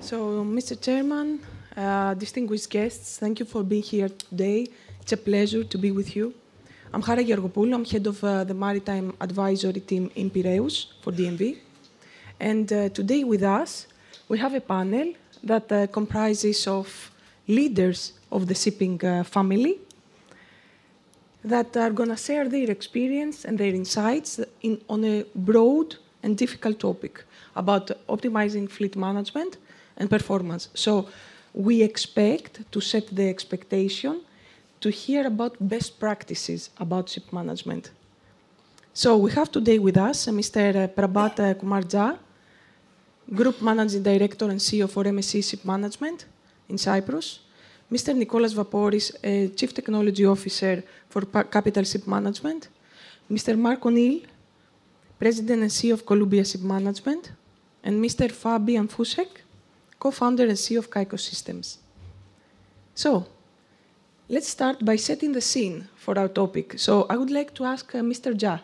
So, Mr. Chairman, uh, distinguished guests, thank you for being here today. It's a pleasure to be with you. I'm Hara Georgopoulou. I'm head of uh, the Maritime Advisory Team in Piraeus for DNV. And uh, today with us, we have a panel that uh, comprises of leaders of the shipping uh, family that are going to share their experience and their insights in, on a broad and difficult topic about optimizing fleet management and performance. So we expect to set the expectation to hear about best practices about ship management. So we have today with us uh, Mr. Prabhat uh, Kumar Jha, Group Managing Director and CEO for MSC Ship Management in Cyprus. Mr. Nikolas Vaporis, uh, Chief Technology Officer for Capital Ship Management. Mr. Mark O'Neil, President and CEO of Columbia Ship Management. And Mr. Fabian Fussek, co-founder and CEO of Kaiko Systems. So, let's start by setting the scene for our topic. So, I would like to ask uh, Mr. Jha,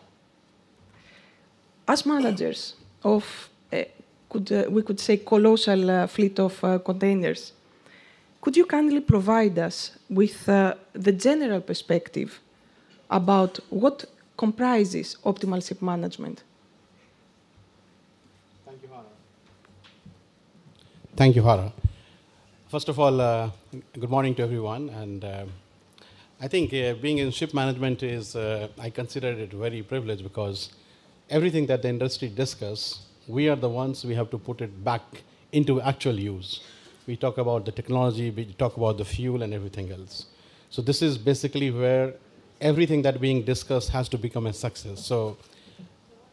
as managers of, uh, could, uh, we could say, colossal uh, fleet of uh, containers, could you kindly provide us with uh, the general perspective about what comprises optimal ship management? Thank you, Hara. First of all, uh, good morning to everyone. And uh, I think uh, being in ship management is, uh, I consider it very privileged because everything that the industry discuss, we are the ones we have to put it back into actual use. We talk about the technology, we talk about the fuel and everything else. So this is basically where everything that being discussed has to become a success. So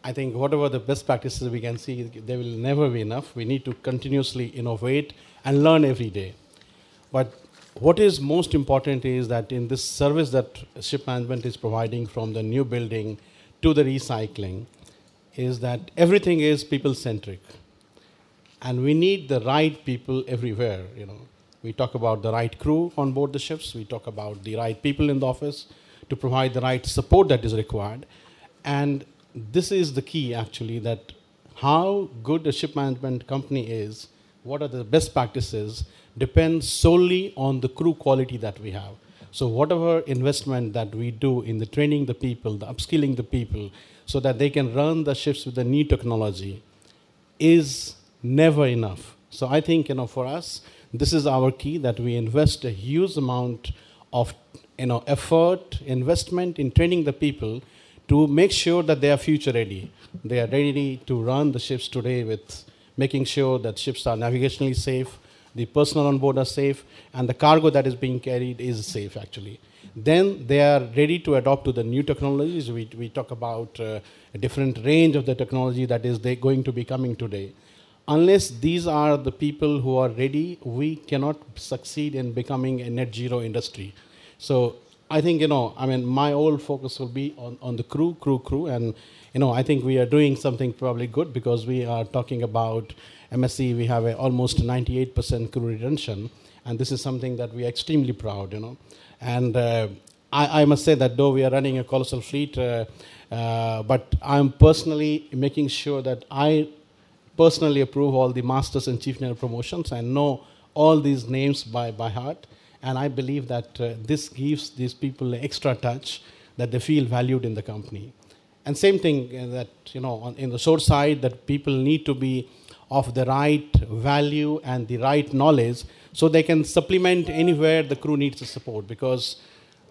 I think whatever the best practices we can see, they will never be enough. We need to continuously innovate and learn every day. But what is most important is that in this service that ship management is providing from the new building to the recycling, is that everything is people centric. And we need the right people everywhere. You know, we talk about the right crew on board the ships. We talk about the right people in the office to provide the right support that is required. And this is the key actually that how good a ship management company is, what are the best practices, depends solely on the crew quality that we have. So whatever investment that we do in the training the people, the upskilling the people, so that they can run the ships with the new technology, is never enough. So I think you know for us, this is our key that we invest a huge amount of you know effort, investment in training the people to make sure that they are future ready. They are ready to run the ships today with making sure that ships are navigationally safe, the personnel on board are safe, and the cargo that is being carried is safe actually. Then they are ready to adopt to the new technologies. We, we talk about uh, a different range of the technology that is they going to be coming today. Unless these are the people who are ready, we cannot succeed in becoming a net zero industry. So I think, you know, I mean, my whole focus will be on, on the crew, crew, crew. And, you know, I think we are doing something probably good because we are talking about MSC, we have a almost 98% crew retention. And this is something that we are extremely proud, you know. And uh, I, I, must say that though we are running a colossal fleet, uh, uh, but I'm personally making sure that I personally approve all the masters and chief naval promotions and know all these names by, by heart. And I believe that uh, this gives these people extra touch that they feel valued in the company. And same thing uh, that, you know, on, in the short side, that people need to be of the right value and the right knowledge so they can supplement anywhere the crew needs the support because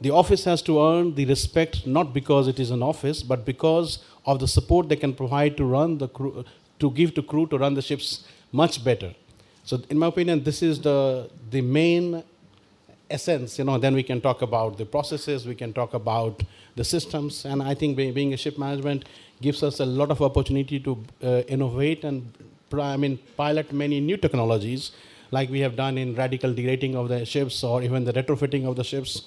the office has to earn the respect not because it is an office but because of the support they can provide to run the crew to give to crew to run the ships much better so in my opinion this is the the main essence, you know, then we can talk about the processes, we can talk about the systems, and I think being a ship management gives us a lot of opportunity to uh, innovate and, I mean, pilot many new technologies, like we have done in radical derating of the ships or even the retrofitting of the ships.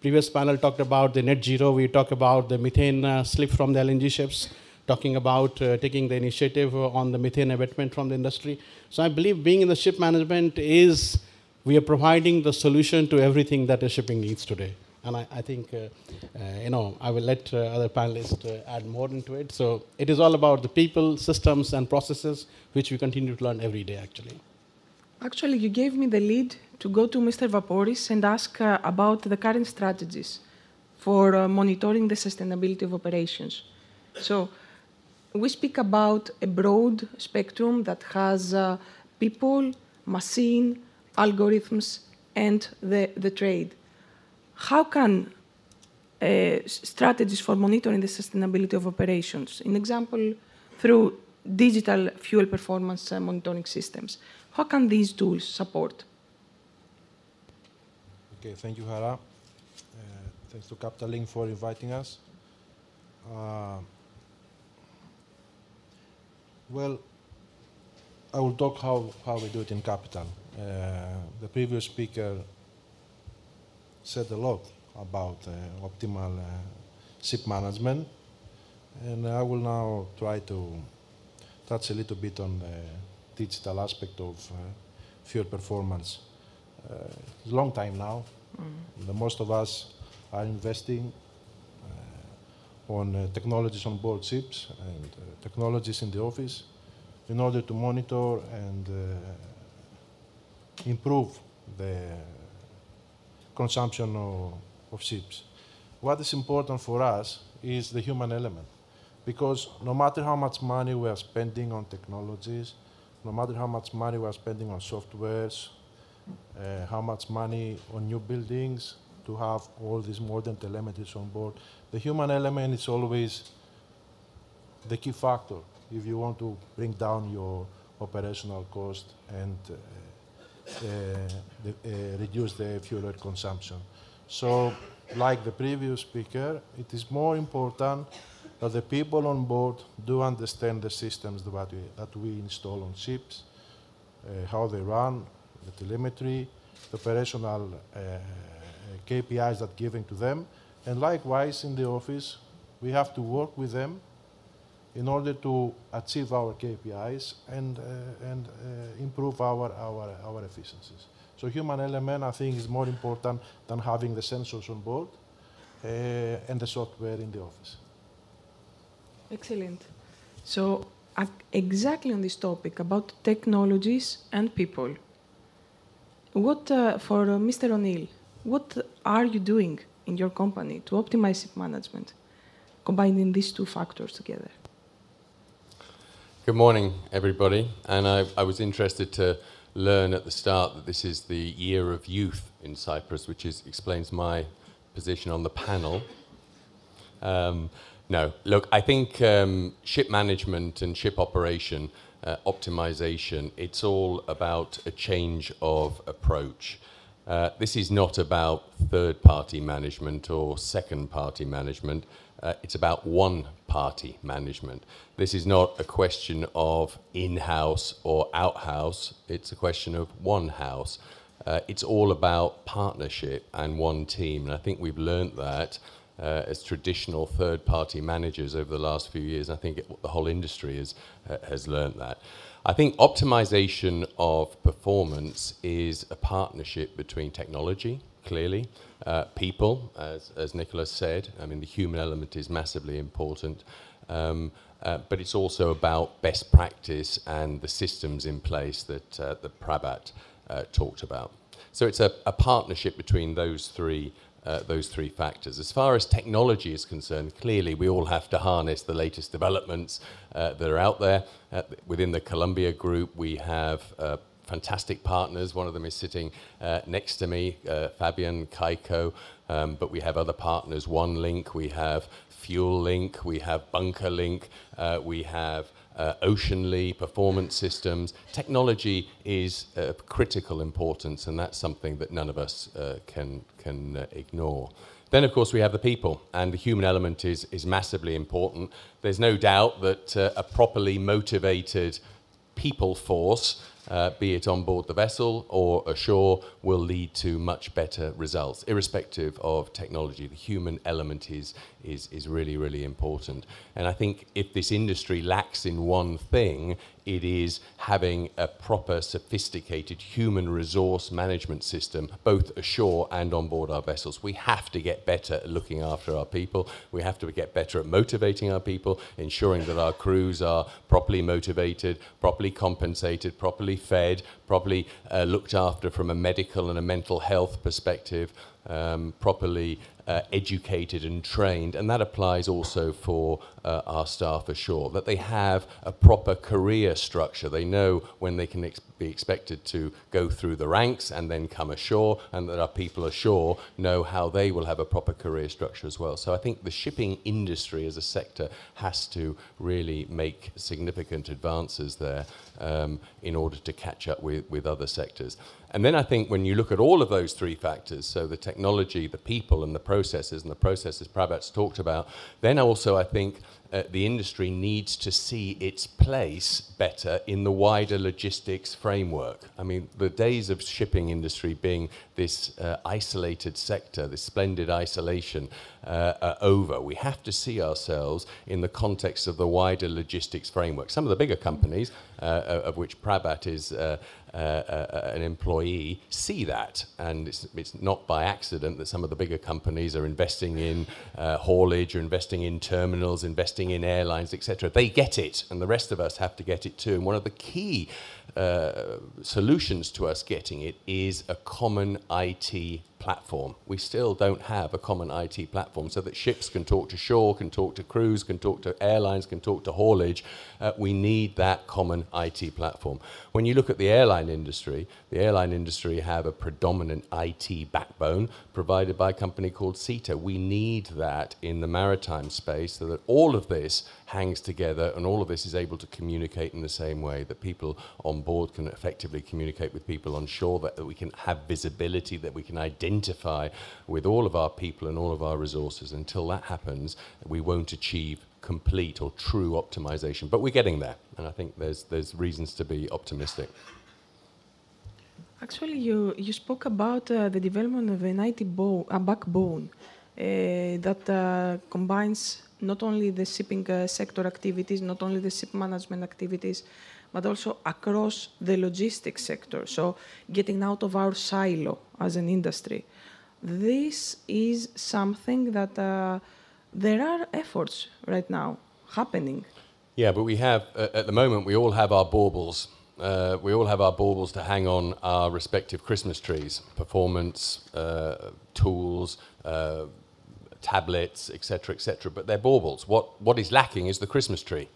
Previous panel talked about the net zero. We talked about the methane uh, slip from the LNG ships, talking about uh, taking the initiative on the methane abatement from the industry. So I believe being in the ship management is we are providing the solution to everything that a shipping needs today. And I, I think, uh, uh, you know, I will let uh, other panelists uh, add more into it. So it is all about the people, systems, and processes, which we continue to learn every day, actually. Actually, you gave me the lead to go to Mr. Vaporis and ask uh, about the current strategies for uh, monitoring the sustainability of operations. So, we speak about a broad spectrum that has people, machine, algorithms, and the, the trade. How can uh, strategies for monitoring the sustainability of operations, in example, through digital fuel performance uh, monitoring systems, how can these tools support? Okay, thank you, Hara. Uh, thanks to Capital Link for inviting us. Uh, well, I will talk how, how we do it in Capital. Uh, the previous speaker said a lot about uh, optimal uh, ship management, and I will now try to touch a little bit on the digital aspect of uh, fuel performance. it's a long time now. Mm. The most of us are investing on uh, technologies on board ships and uh, technologies in the office in order to monitor and uh, improve the consumption of, of ships. What is important for us is the human element because no matter how much money we are spending on technologies, no matter how much money we are spending on softwares, uh, how much money on new buildings, to have all these modern telemetries on board. The human element is always the key factor if you want to bring down your operational cost and uh, the, uh, reduce the fuel oil consumption. So, like the previous speaker, it is more important that the people on board do understand the systems that we, that we install on ships, uh, how they run, the telemetry, the operational uh, KPIs that are given to them. And likewise, in the office, we have to work with them in order to achieve our KPIs and, uh, and uh, improve our, our, our efficiencies. So human element, I think, is more important than having the sensors on board uh, and the software in the office. Excellent. So exactly on this topic about technologies and people, what uh, for uh, Mr. O'Neil, what are you doing in your company to optimize management, combining these two factors together? Good morning, everybody. And I, I, was interested to learn at the start that this is the year of youth in Cyprus, which is, explains my position on the panel. Um, no, look, I think um, ship management and ship operation uh, optimization, it's all about a change of approach. Uh, this is not about third party management or second party management. Uh, it's about one party management. This is not a question of in house or out house, it's a question of one house. Uh, it's all about partnership and one team. And I think we've learned that uh, as traditional third party managers over the last few years. I think it, the whole industry has, uh, has learned that. I think optimization of performance is a partnership between technology, clearly, uh, people, as, as Nikolas said. I mean, the human element is massively important. Um, uh, but it's also about best practice and the systems in place that, uh, that Prabhat uh, talked about. So it's a, a partnership between those three uh, those three factors. As far as technology is concerned, clearly we all have to harness the latest developments uh, that are out there. Within the Columbia Group, we have fantastic partners. One of them is sitting uh, next to me, uh, Fabian Kaiko, um, but we have other partners, OneLink, we have Fuel Link, we have Bunker Link, we have uh, Oceanly, performance systems. Technology is of critical importance, and that's something that none of us uh, can, can uh, ignore. Then, of course, we have the people, and the human element is, is massively important. There's no doubt that uh, a properly motivated people force uh, be it on board the vessel or ashore, will lead to much better results, irrespective of technology. The human element is, is, is really, really important. And I think if this industry lacks in one thing, it is having a proper, sophisticated human resource management system, both ashore and on board our vessels. We have to get better at looking after our people. We have to get better at motivating our people, ensuring that our crews are properly motivated, properly compensated, properly fed, properly uh, looked after from a medical and a mental health perspective, um, properly uh, educated and trained, and that applies also for uh, our staff ashore, that they have a proper career structure. They know when they can ex be expected to go through the ranks and then come ashore, and that our people ashore know how they will have a proper career structure as well. So I think the shipping industry as a sector has to really make significant advances there um, in order to catch up with, with other sectors. And then I think when you look at all of those three factors, so the technology, the people, and the processes, and the processes Prabhat's talked about, then also I think uh, the industry needs to see its place better in the wider logistics framework. I mean, the days of shipping industry being this uh, isolated sector, this splendid isolation, uh, are over. We have to see ourselves in the context of the wider logistics framework. Some of the bigger companies, uh, of which Prabhat is uh, uh, an employee see that. And it's, it's, not by accident that some of the bigger companies are investing in uh, haulage or investing in terminals, investing in airlines, etc. They get it, and the rest of us have to get it too. And one of the key uh, solutions to us getting it is a common IT platform. We still don't have a common IT platform so that ships can talk to shore, can talk to crews, can talk to airlines, can talk to haulage. Uh, we need that common IT platform. When you look at the airline industry, the airline industry have a predominant IT backbone provided by a company called SITA. We need that in the maritime space so that all of this hangs together and all of this is able to communicate in the same way that people on board can effectively communicate with people on shore, that, that we can have visibility, that we can identify with all of our people and all of our resources. Until that happens, we won't achieve complete or true optimization. But we're getting there, and I think there's, there's reasons to be optimistic. Actually, you, you spoke about uh, the development of an IT bo- a backbone uh, that uh, combines not only the shipping uh, sector activities, not only the ship management activities, but also across the logistics sector. So, getting out of our silo as an industry. This is something that uh, there are efforts right now happening. Yeah, but we have, uh, at the moment, we all have our baubles. Uh, we all have our baubles to hang on our respective Christmas trees, performance, uh, tools, uh, tablets, etc., etc. But they're baubles. What, what is lacking is the Christmas tree.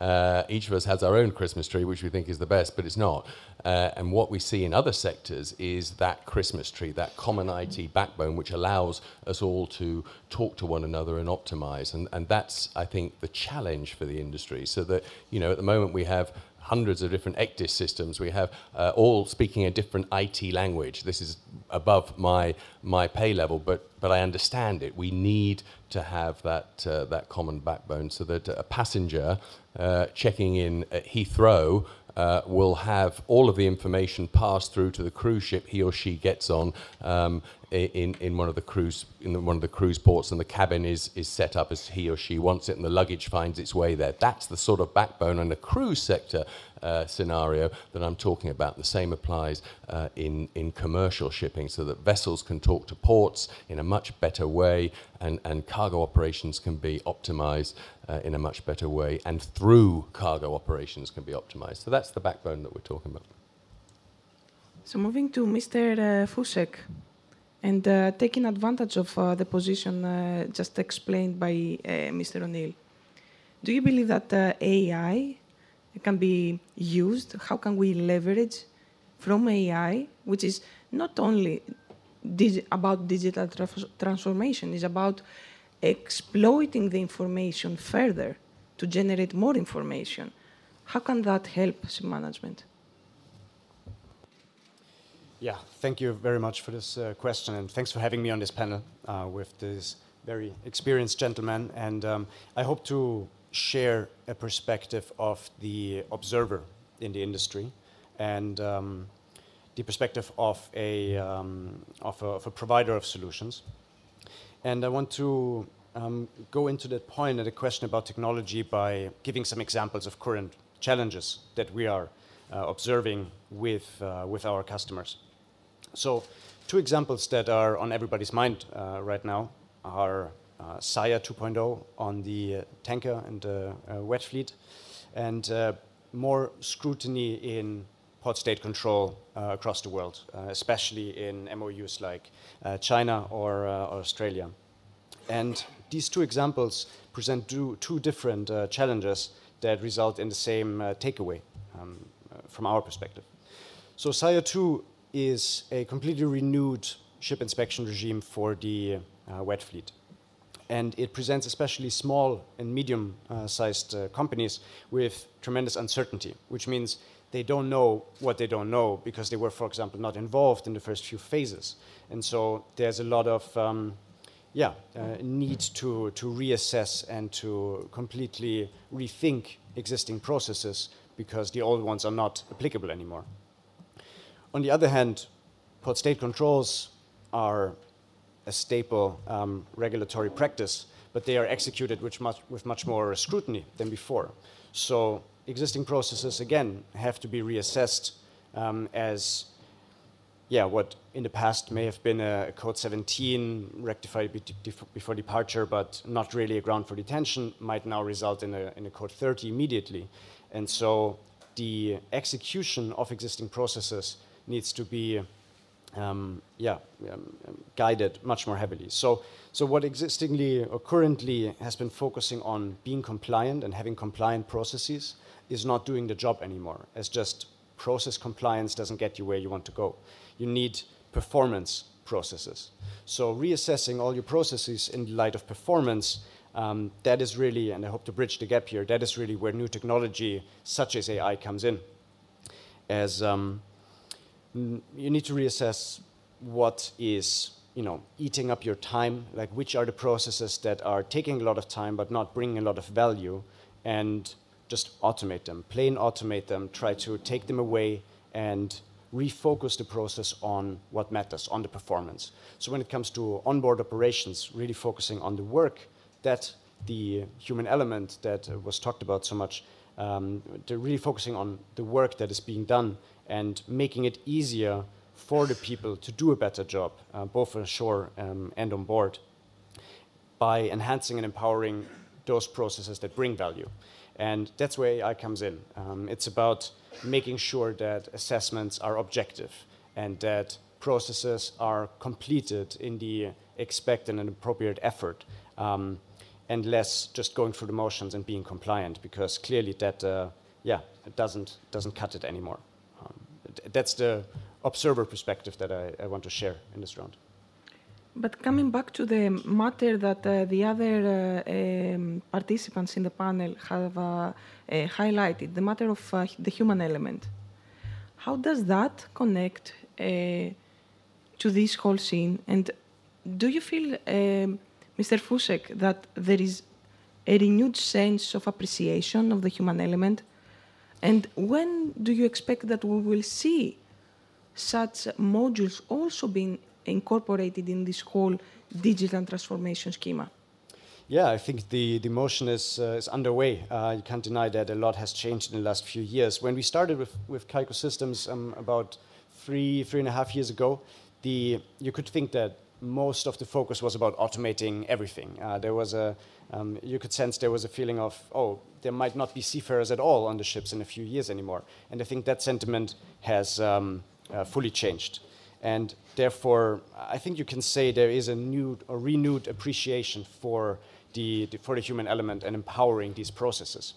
Uh, each of us has our own Christmas tree, which we think is the best, but it's not. Uh, and what we see in other sectors is that Christmas tree, that common IT backbone, which allows us all to talk to one another and optimize. And, and that's, I think, the challenge for the industry. So that, you know, at the moment we have hundreds of different ECDIS systems. We have uh, all speaking a different IT language. This is above my my pay level, but but I understand it. We need to have that uh, that common backbone so that a passenger uh, checking in at Heathrow. Uh, will have all of the information passed through to the cruise ship he or she gets on um, in, in one of the cruise in one of the cruise ports, and the cabin is is set up as he or she wants it, and the luggage finds its way there. That's the sort of backbone in the cruise sector uh, scenario that I'm talking about. The same applies uh, in, in commercial shipping so that vessels can talk to ports in a much better way and, and cargo operations can be optimized uh, in a much better way and through cargo operations can be optimized. So that's the backbone that we're talking about. So moving to Mr. Uh, Fussek and uh, taking advantage of uh, the position uh, just explained by Mr. O'Neil, do you believe that AI can be used? How can we leverage from AI, which is not only digi about digital tra transformation, it's about exploiting the information further to generate more information. How can that help management? Yeah, thank you very much for this uh, question, and thanks for having me on this panel uh, with this very experienced gentleman. And um, I hope to share a perspective of the observer in the industry and um, the perspective of a, um, of a, of, a, provider of solutions. And I want to um, go into that point and the question about technology by giving some examples of current challenges that we are uh, observing with, uh, with our customers. So two examples that are on everybody's mind uh, right now are uh, SIRE 2.0 on the uh, tanker and uh, wet fleet, and more scrutiny in port state control uh, across the world, uh, especially in MOUs like uh, China or Australia. And these two examples present two, two different challenges that result in the same takeaway um, from our perspective. So SIRE 2 is a completely renewed ship inspection regime for the uh, wet fleet. And it presents especially small and medium uh, sized uh, companies with tremendous uncertainty, which means they don't know what they don't know because they were, for example, not involved in the first few phases. And so there's a lot of um, yeah, uh, need to, to reassess and to completely rethink existing processes because the old ones are not applicable anymore. On the other hand, port state controls are a staple um, regulatory practice, but they are executed with much, with much more scrutiny than before. So existing processes, again, have to be reassessed um, as yeah, what in the past may have been a code 17 rectified before departure, but not really a ground for detention, might now result in a, in a code 30 immediately. And so the execution of existing processes needs to be um, yeah, um, guided much more heavily. So, so what existingly or currently has been focusing on being compliant and having compliant processes is not doing the job anymore. As just process compliance doesn't get you where you want to go. You need performance processes. So reassessing all your processes in light of performance, um, that is really, and I hope to bridge the gap here, that is really where new technology such as AI comes in. As um, you need to reassess what is you know eating up your time like which are the processes that are taking a lot of time but not bringing a lot of value and just automate them plain automate them try to take them away and refocus the process on what matters on the performance. So when it comes to onboard operations really focusing on the work that the human element that was talked about so much um, they're really focusing on the work that is being done and making it easier for the people to do a better job, uh, both ashore um, and on board, by enhancing and empowering those processes that bring value. And that's where AI comes in. Um, it's about making sure that assessments are objective and that processes are completed in the expected and appropriate effort, um, and less just going through the motions and being compliant, because clearly that, uh, yeah, it doesn't, doesn't cut it anymore that's the observer perspective that I, I, want to share in this round. But coming back to the matter that uh, the other uh, um, participants in the panel have uh, uh highlighted, the matter of uh, the human element, how does that connect uh, to this whole scene? And do you feel, um, Mr. Fussek, that there is a renewed sense of appreciation of the human element? And when do you expect that we will see such modules also being incorporated in this whole digital transformation schema? Yeah, I think the, the motion is, uh, is underway. Uh, you can't deny that a lot has changed in the last few years. When we started with, with Kaiko Systems um, about three, three and a half years ago, the, you could think that most of the focus was about automating everything. Uh, there was a, um, you could sense there was a feeling of, oh, there might not be seafarers at all on the ships in a few years anymore. And I think that sentiment has um, uh, fully changed. And therefore, I think you can say there is a new or renewed appreciation for the, the, for the human element and empowering these processes.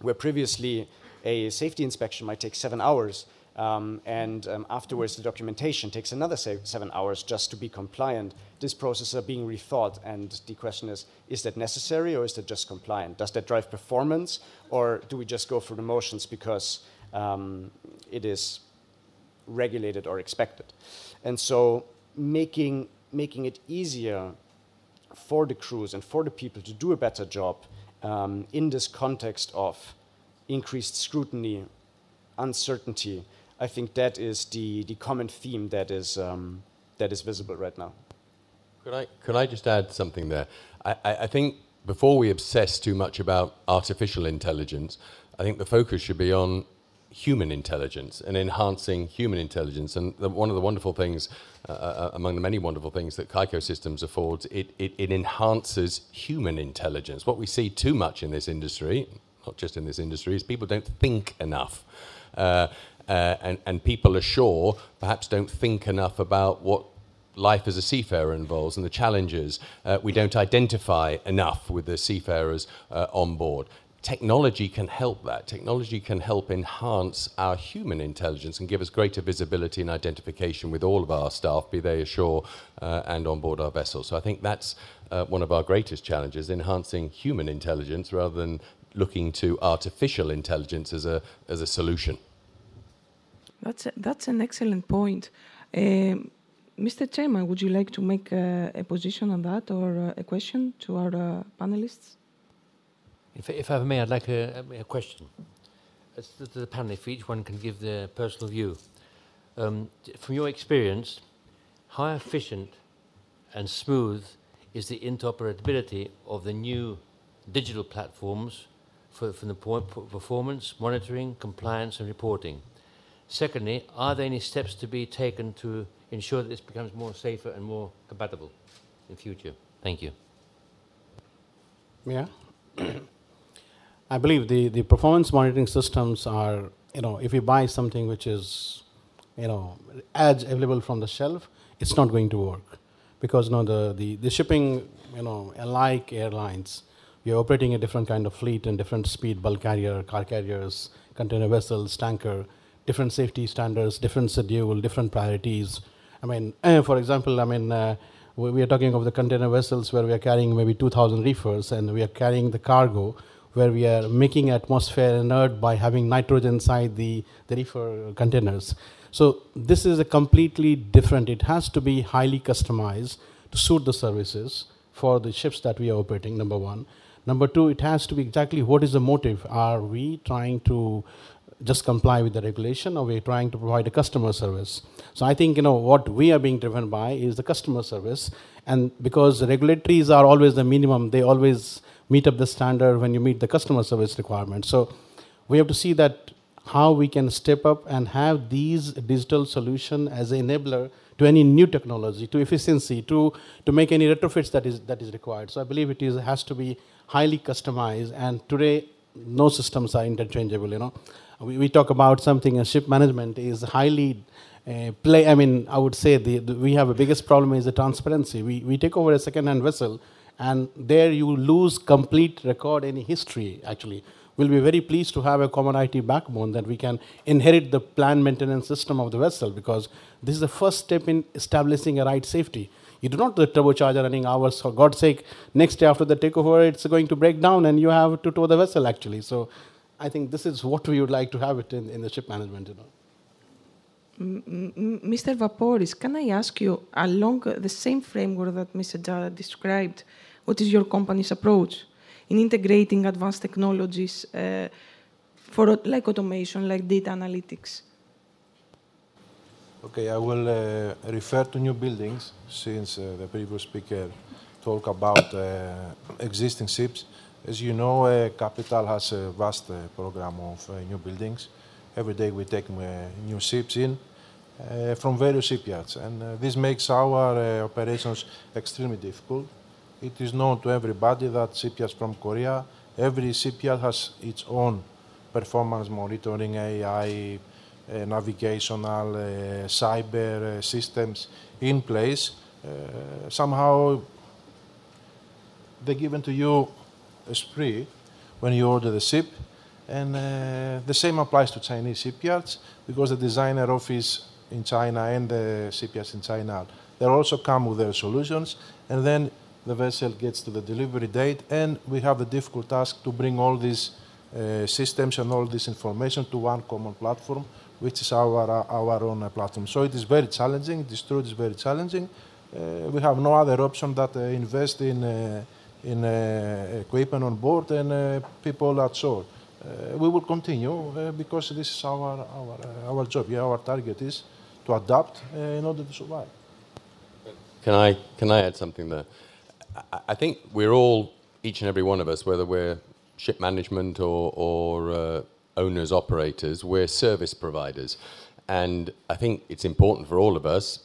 Where previously a safety inspection might take seven hours, um, and um, afterwards, the documentation takes another seven hours just to be compliant. This process are being rethought, and the question is: Is that necessary, or is that just compliant? Does that drive performance, or do we just go through the motions because um, it is regulated or expected? And so, making making it easier for the crews and for the people to do a better job um, in this context of increased scrutiny, uncertainty I think that is the, the common theme that is, um, that is visible right now. Could I, could I just add something there? I, I think before we obsess too much about artificial intelligence, I think the focus should be on human intelligence and enhancing human intelligence. And the, one of the wonderful things, uh, uh, among the many wonderful things that Kaiko Systems affords, it, it, it, enhances human intelligence. What we see too much in this industry, not just in this industry, is people don't think enough. Uh, Uh, and, and people ashore perhaps don't think enough about what life as a seafarer involves and the challenges. Uh, we don't identify enough with the seafarers uh, on board. Technology can help that. Technology can help enhance our human intelligence and give us greater visibility and identification with all of our staff, be they ashore uh, and on board our vessels. So I think that's uh, one of our greatest challenges, enhancing human intelligence rather than looking to artificial intelligence as a, as a solution. That's, a, that's an excellent point. Um, Mr. Chairman, would you like to make a, a position on that or uh, a question to our uh, panelists? If, if I may, I'd like a, a question. It's to the panel, if each one can give their personal view. Um, from your experience, how efficient and smooth is the interoperability of the new digital platforms for, for the performance, monitoring, compliance, and reporting? Secondly, are there any steps to be taken to ensure that this becomes more safer and more compatible in future? Thank you. Yeah. I believe the, the performance monitoring systems are, you know, if you buy something which is, you know, ads available from the shelf, it's not going to work. Because, you know, the, the, the shipping, you know, like airlines, you're operating a different kind of fleet and different speed, bulk carrier, car carriers, container vessels, tanker, different safety standards, different schedule, different priorities. I mean, for example, I mean, uh, we, we are talking of the container vessels where we are carrying maybe 2,000 reefers and we are carrying the cargo where we are making atmosphere inert by having nitrogen inside the, the reefer containers. So this is a completely different, it has to be highly customized to suit the services for the ships that we are operating, number one. Number two, it has to be exactly what is the motive. Are we trying to just comply with the regulation or we're trying to provide a customer service. So I think you know what we are being driven by is the customer service and because the regulatories are always the minimum, they always meet up the standard when you meet the customer service requirement. So we have to see that how we can step up and have these digital solution as an enabler to any new technology, to efficiency, to, to make any retrofits that is, that is required. So I believe it is, has to be highly customized and today no systems are interchangeable, you know. We, we talk about something as ship management is highly uh, play, I mean, I would say the, the, we have a biggest problem is the transparency. We, we take over a second-hand vessel, and there you lose complete record any history actually we'll be very pleased to have a common IT backbone that we can inherit the plan maintenance system of the vessel because this is the first step in establishing a right safety. You do not the turbocharger running hours, for God's sake, next day after the takeover, it's going to break down and you have to tow the vessel actually. So I think this is what we would like to have it in, in the ship management. You know. Mr. Vaporis, can I ask you, along the same framework that Mr. Jara described, what is your company's approach in integrating advanced technologies uh, for like automation, like data analytics? Okay, I will uh, refer to new buildings since uh, the previous speaker talked about uh, existing ships. As you know, uh, Capital has a vast uh, program of new buildings. Every day we take new ships in from various shipyards, and this makes our operations extremely difficult it is known to everybody that shipyards from Korea, every shipyard has its own performance monitoring, AI, uh, navigational, uh, cyber uh, systems in place. Uh, somehow they're given to you free when you order the ship. And uh, the same applies to Chinese shipyards because the designer office in China and the shipyards in China, they also come with their solutions. And then the vessel gets to the delivery date, and we have the difficult task to bring all these uh, systems and all this information to one common platform, which is our, our own platform. So it is very challenging. It is true, it is very challenging. Uh, we have no other option that uh, invest in, uh, in uh, equipment on board and uh, people at shore. Uh, we will continue because this is our, our, our job. Yeah, our target is to adapt in order to survive. Can I, can I add something there? I think we're all, each and every one of us, whether we're ship management or, or uh, owners, operators, we're service providers. And I think it's important for all of us,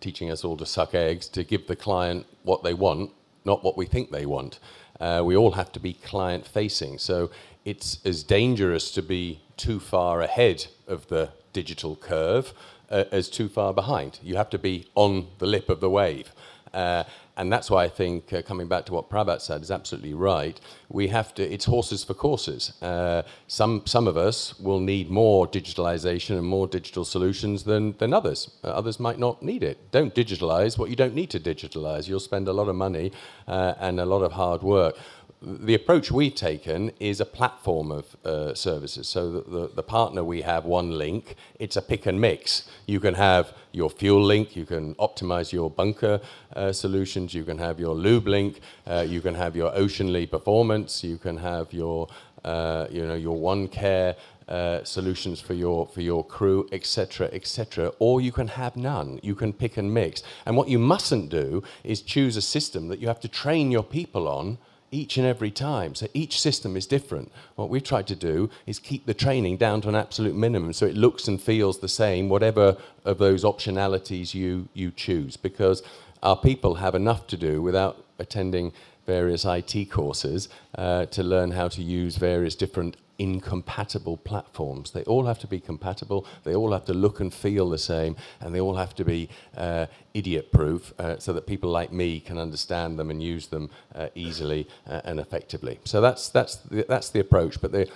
teaching us all to suck eggs, to give the client what they want, not what we think they want. Uh, we all have to be client facing. So it's as dangerous to be too far ahead of the digital curve uh, as too far behind. You have to be on the lip of the wave. Uh, and that's why I think, uh, coming back to what Prabhat said, is absolutely right. We have to, it's horses for courses. Uh, some, some of us will need more digitalization and more digital solutions than, than others. Uh, others might not need it. Don't digitalize what you don't need to digitalize. You'll spend a lot of money uh, and a lot of hard work the approach we've taken is a platform of uh, services. So the, the, the, partner we have, One Link, it's a pick and mix. You can have your fuel link, you can optimize your bunker uh, solutions, you can have your lube link, uh, you can have your Oceanly performance, you can have your, uh, you know, your One Care uh, solutions for your for your crew, etc., etc. Or you can have none. You can pick and mix. And what you mustn't do is choose a system that you have to train your people on each and every time. So each system is different. What we've tried to do is keep the training down to an absolute minimum so it looks and feels the same, whatever of those optionalities you, you choose, because our people have enough to do without attending various IT courses uh, to learn how to use various different incompatible platforms. They all have to be compatible, they all have to look and feel the same, and they all have to be uh, idiot proof uh, so that people like me can understand them and use them uh, easily uh, and effectively. So that's, that's, the, that's the approach, but they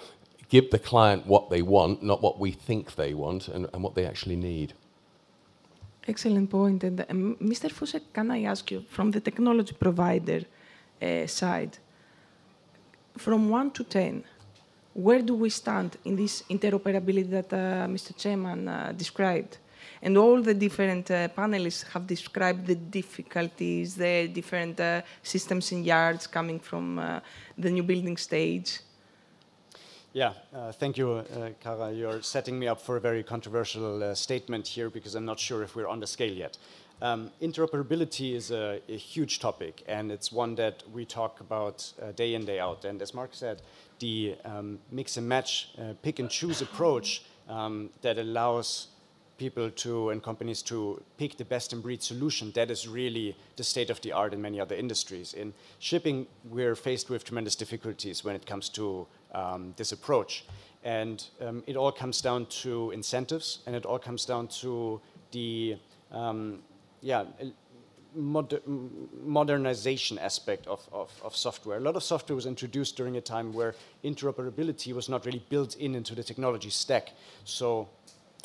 give the client what they want, not what we think they want, and, and what they actually need. Excellent point. And um, Mr. Fussek, can I ask you, from the technology provider uh, side, from 1 to 10, where do we stand in this interoperability that uh, Mr. Chairman uh, described? And all the different uh, panelists have described the difficulties, the different uh, systems and yards coming from uh, the new building stage. Yeah, uh, thank you, Kara. You're setting me up for a very controversial statement here because I'm not sure if we're on the scale yet. Um, interoperability is a, a, huge topic, and it's one that we talk about day in, day out. And as Mark said, the um, mix and match, uh, pick and choose approach um, that allows people to and companies to pick the best in breed solution. That is really the state of the art in many other industries. In shipping, we're faced with tremendous difficulties when it comes to um, this approach. And um, it all comes down to incentives and it all comes down to the um, yeah, moder modernization aspect of, of, of, software. A lot of software was introduced during a time where interoperability was not really built in into the technology stack. So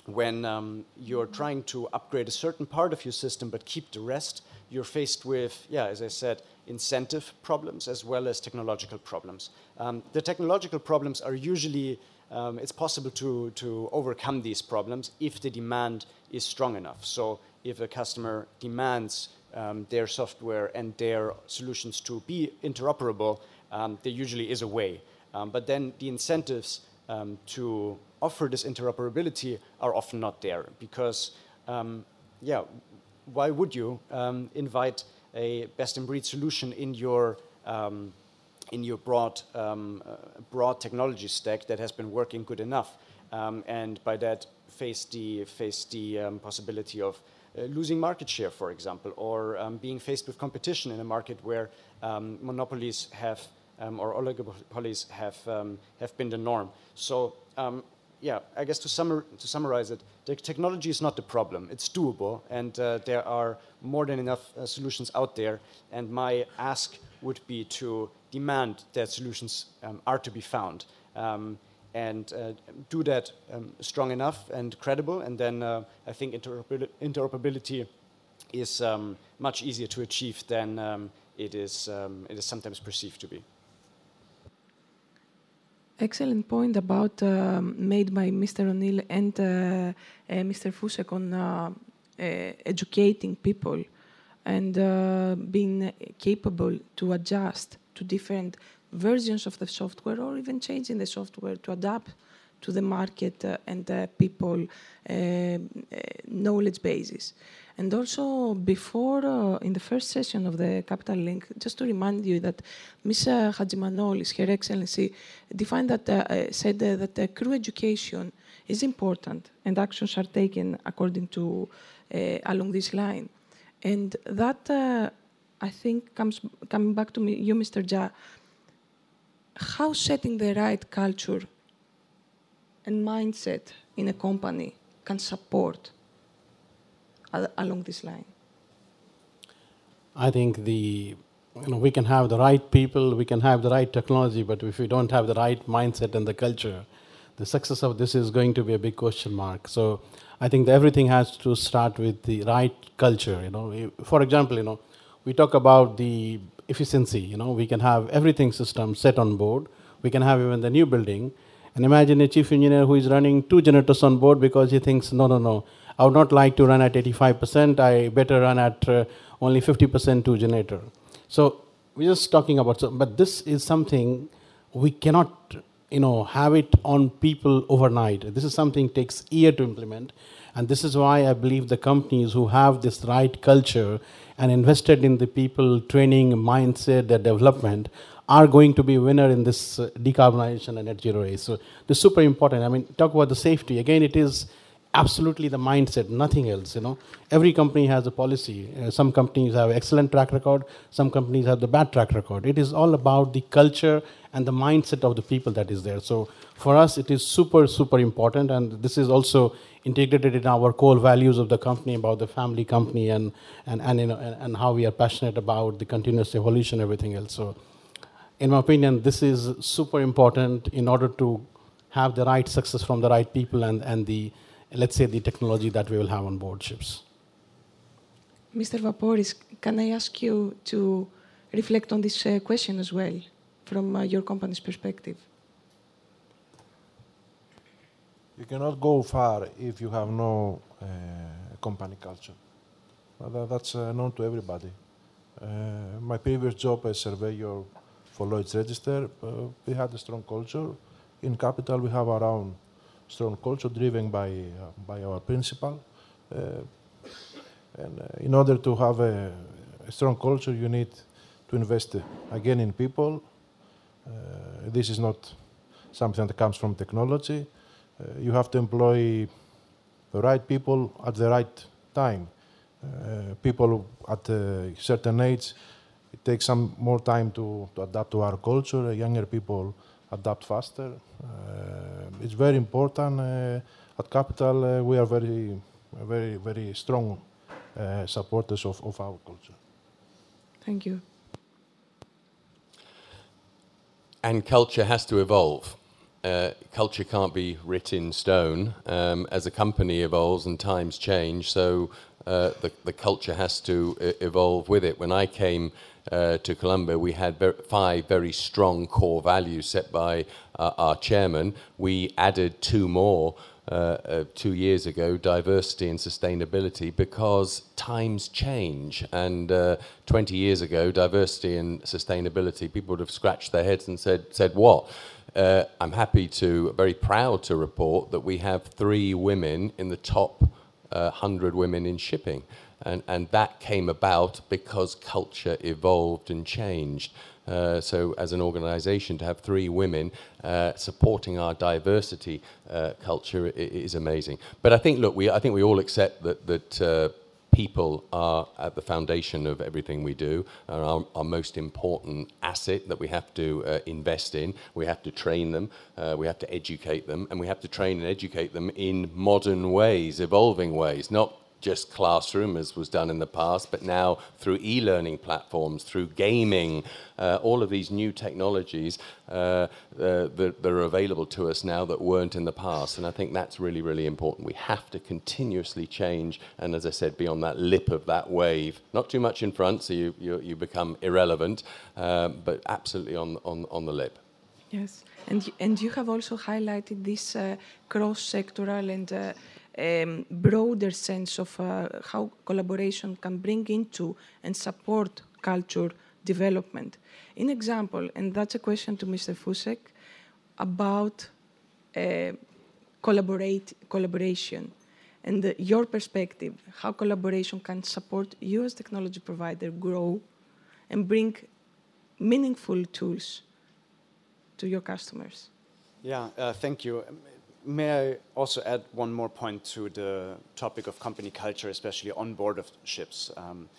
when um, you're trying to upgrade a certain part of your system but keep the rest, you're faced with, yeah, as I said, incentive problems as well as technological problems. Um, the technological problems are usually, um, it's possible to, to overcome these problems if the demand is strong enough. So if a customer demands um, their software and their solutions to be interoperable, um, there usually is a way. Um, but then the incentives um, to offer this interoperability are often not there because, um, yeah, why would you um, invite a best-in-breed solution in your in your broad uh, broad technology stack that has been working good enough, and by that face the face the possibility of losing market share, for example, or um, being faced with competition in a market where um, monopolies have um, or oligopolies have um, have been the norm. So um, yeah, I guess to, summar to, summarize it, the technology is not the problem. It's doable, and uh, there are more than enough uh, solutions out there. And my ask would be to demand that solutions um, are to be found and uh, do that um, strong enough and credible, and then uh, I think interoperability is um, much easier to achieve than um, it, is, um, it is sometimes perceived to be. Excellent point about uh, made by Mr. O'Neil and uh, uh, Mr. Fussek on uh, educating people and being capable to adjust to different versions of the software or even changing the software to adapt to the market uh, and the people uh, uh, knowledge bases. And also, before, uh, in the first session of the Capital Link, just to remind you that Ms. Hadjimanolis, Her Excellency, defined that, uh, said that crew education is important and actions are taken according to, along this line. And that, I think, comes coming back to me, you, Mr. Jha, how setting the right culture and mindset in a company can support along this line? I think the you know, we can have the right people, we can have the right technology, but if we don't have the right mindset and the culture, the success of this is going to be a big question mark. So I think everything has to start with the right culture. You know, for example, you know, we talk about the efficiency. You know, we can have everything system set on board. We can have even the new building, and imagine a chief engineer who is running two generators on board because he thinks, no, no, no, I would not like to run at 85%. I better run at uh, only 50% two generator. So we're just talking about, but this is something we cannot, you know, have it on people overnight. This is something takes year to implement, and this is why I believe the companies who have this right culture and invested in the people training, mindset, their development are going to be winner in this uh, decarbonization and net zero race. So this is super important. I mean, talk about the safety. Again, it is absolutely the mindset, nothing else. You know, every company has a policy. Uh, some companies have excellent track record. Some companies have the bad track record. It is all about the culture and the mindset of the people that is there. So for us, it is super super important, and this is also integrated in our core values of the company about the family company and and and you know and, and how we are passionate about the continuous evolution, everything else. So. In my opinion, this is super important in order to have the right success from the right people and, and the let's say, the technology that we will have on board ships. Mr. Vaporis, can I ask you to reflect on this uh, question as well from uh, your company's perspective? You cannot go far if you have no uh, company culture. That's uh, known to everybody. Uh, my previous job as surveyor for Lloyd's Register, uh, we had a strong culture. In Capital, we have around strong culture driven by, uh, by our principal. Uh, and uh, in order to have a, a, strong culture, you need to invest again in people. this is not something that comes from technology. you have to employ the right people at the right time. Uh, people at a certain age, it takes some more time to, to adapt to our culture. Younger people adapt faster. Uh, it's very important. Uh, at Capital, uh, we are very, very, very strong supporters of, of our culture. Thank you. And culture has to evolve. Uh, culture can't be written in stone. Um, as a company evolves and times change, so uh, the, the culture has to evolve with it. When I came uh, to Columbia, we had ver five very strong core values set by uh, our chairman. We added two more uh, uh two years ago diversity and sustainability because times change. And uh, 20 years ago, diversity and sustainability, people would have scratched their heads and said, said what? Uh, I'm happy to, very proud to report that we have three women in the top 100 women in shipping. And, and that came about because culture evolved and changed. Uh, so, as an organization, to have three women uh, supporting our diversity uh, culture is amazing. But I think, look, we, I think we all accept that, that uh, people are at the foundation of everything we do, are our, our most important asset that we have to uh, invest in. We have to train them, uh, we have to educate them, and we have to train and educate them in modern ways, evolving ways, not just classroom as was done in the past, but now through e-learning platforms, through gaming, uh, all of these new technologies uh, uh, that, that, are available to us now that weren't in the past. And I think that's really, really important. We have to continuously change, and as I said, be on that lip of that wave. Not too much in front, so you, you, you become irrelevant, um, but absolutely on, on, on the lip. Yes, and, and you have also highlighted this uh, cross-sectoral and uh, um, broader sense of uh, how collaboration can bring into and support culture development. In example, and that's a question to Mr. Fussek about uh, collaborate, collaboration and uh, your perspective, how collaboration can support you as technology provider grow and bring meaningful tools to your customers. Yeah, uh, thank you may I also add one more point to the topic of company culture, especially on board of ships? Um,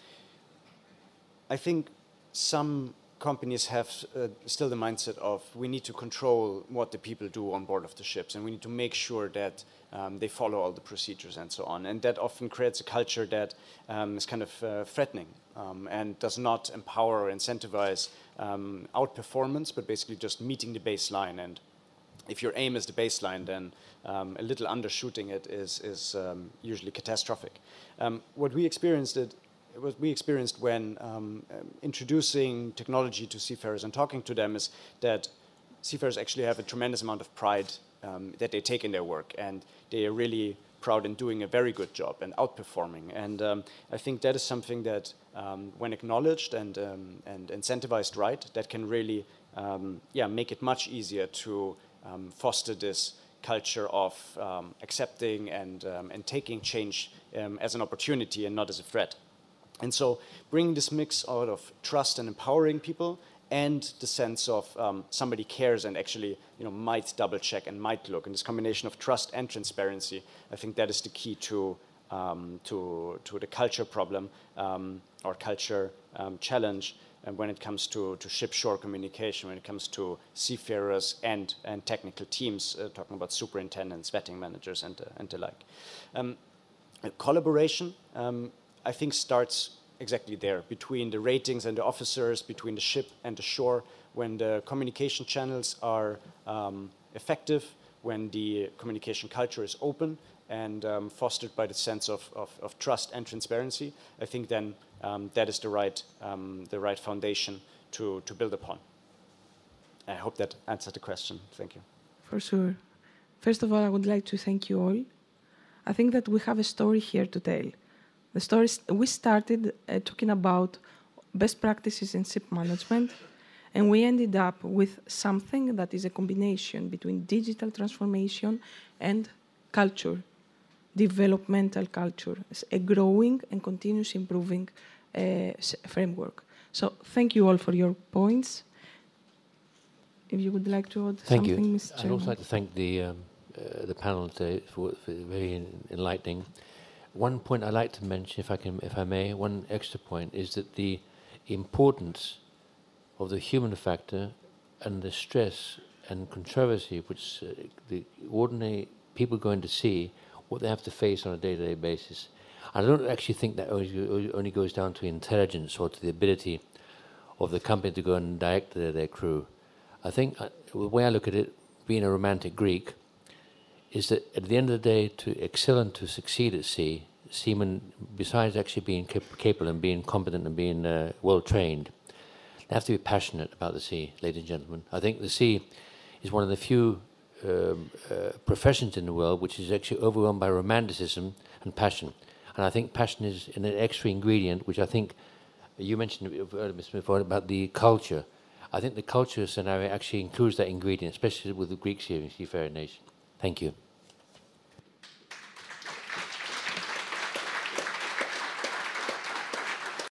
I think some companies have uh, still the mindset of we need to control what the people do on board of the ships, and we need to make sure that um, they follow all the procedures and so on. And that often creates a culture that um, is kind of uh, threatening um, and does not empower or incentivize um, outperformance, but basically just meeting the baseline. And if your aim is the baseline, then um, a little undershooting it is, is um, usually catastrophic. what we experienced it what we experienced when um, introducing technology to seafarers and talking to them is that seafarers actually have a tremendous amount of pride um, that they take in their work, and they are really proud in doing a very good job and outperforming. And um, I think that is something that, um, when acknowledged and, um, and incentivized right, that can really um, yeah, make it much easier to um, foster this culture of accepting and, and taking change as an opportunity and not as a threat. And so bringing this mix out of trust and empowering people and the sense of um, somebody cares and actually you know, might double check and might look. And this combination of trust and transparency, I think that is the key to, um, to, to the culture problem um, or culture um, challenge and when it comes to, to ship-shore communication, when it comes to seafarers and, and technical teams, uh, talking about superintendents, vetting managers, and, uh, and the like. Um, collaboration, um, I think, starts exactly there between the ratings and the officers, between the ship and the shore, when the communication channels are um, effective, when the communication culture is open and um, fostered by the sense of, of, of, trust and transparency, I think then um, that is the right, um, the right foundation to, to build upon. I hope that answered the question. Thank you. For sure. First of all, I would like to thank you all. I think that we have a story here to tell. The story we started uh, talking about best practices in ship management, and we ended up with something that is a combination between digital transformation and culture, developmental culture, a growing and continuous improving uh, framework. So thank you all for your points. If you would like to add thank something, you. Mr. I'd also like to thank the um, uh, the panel today for, for very enlightening. One point I'd like to mention, if I can, if I may, one extra point is that the importance of the human factor and the stress and controversy which uh, the ordinary people going to see what they have to face on a day-to-day basis. I don't actually think that only goes down to intelligence or to the ability of the company to go and direct their, their crew. I think uh, the way I look at it, being a romantic Greek, is that at the end of the day, to excel and to succeed at sea, seamen, besides actually being cap capable and being competent and being uh, well trained, they have to be passionate about the sea, ladies and gentlemen. I think the sea is one of the few um, uh, professions in the world which is actually overwhelmed by romanticism and passion. And I think passion is an extra ingredient, which I think you mentioned earlier, Mr. Smith, about the culture. I think the culture scenario actually includes that ingredient, especially with the Greek seafaring nation. Thank you.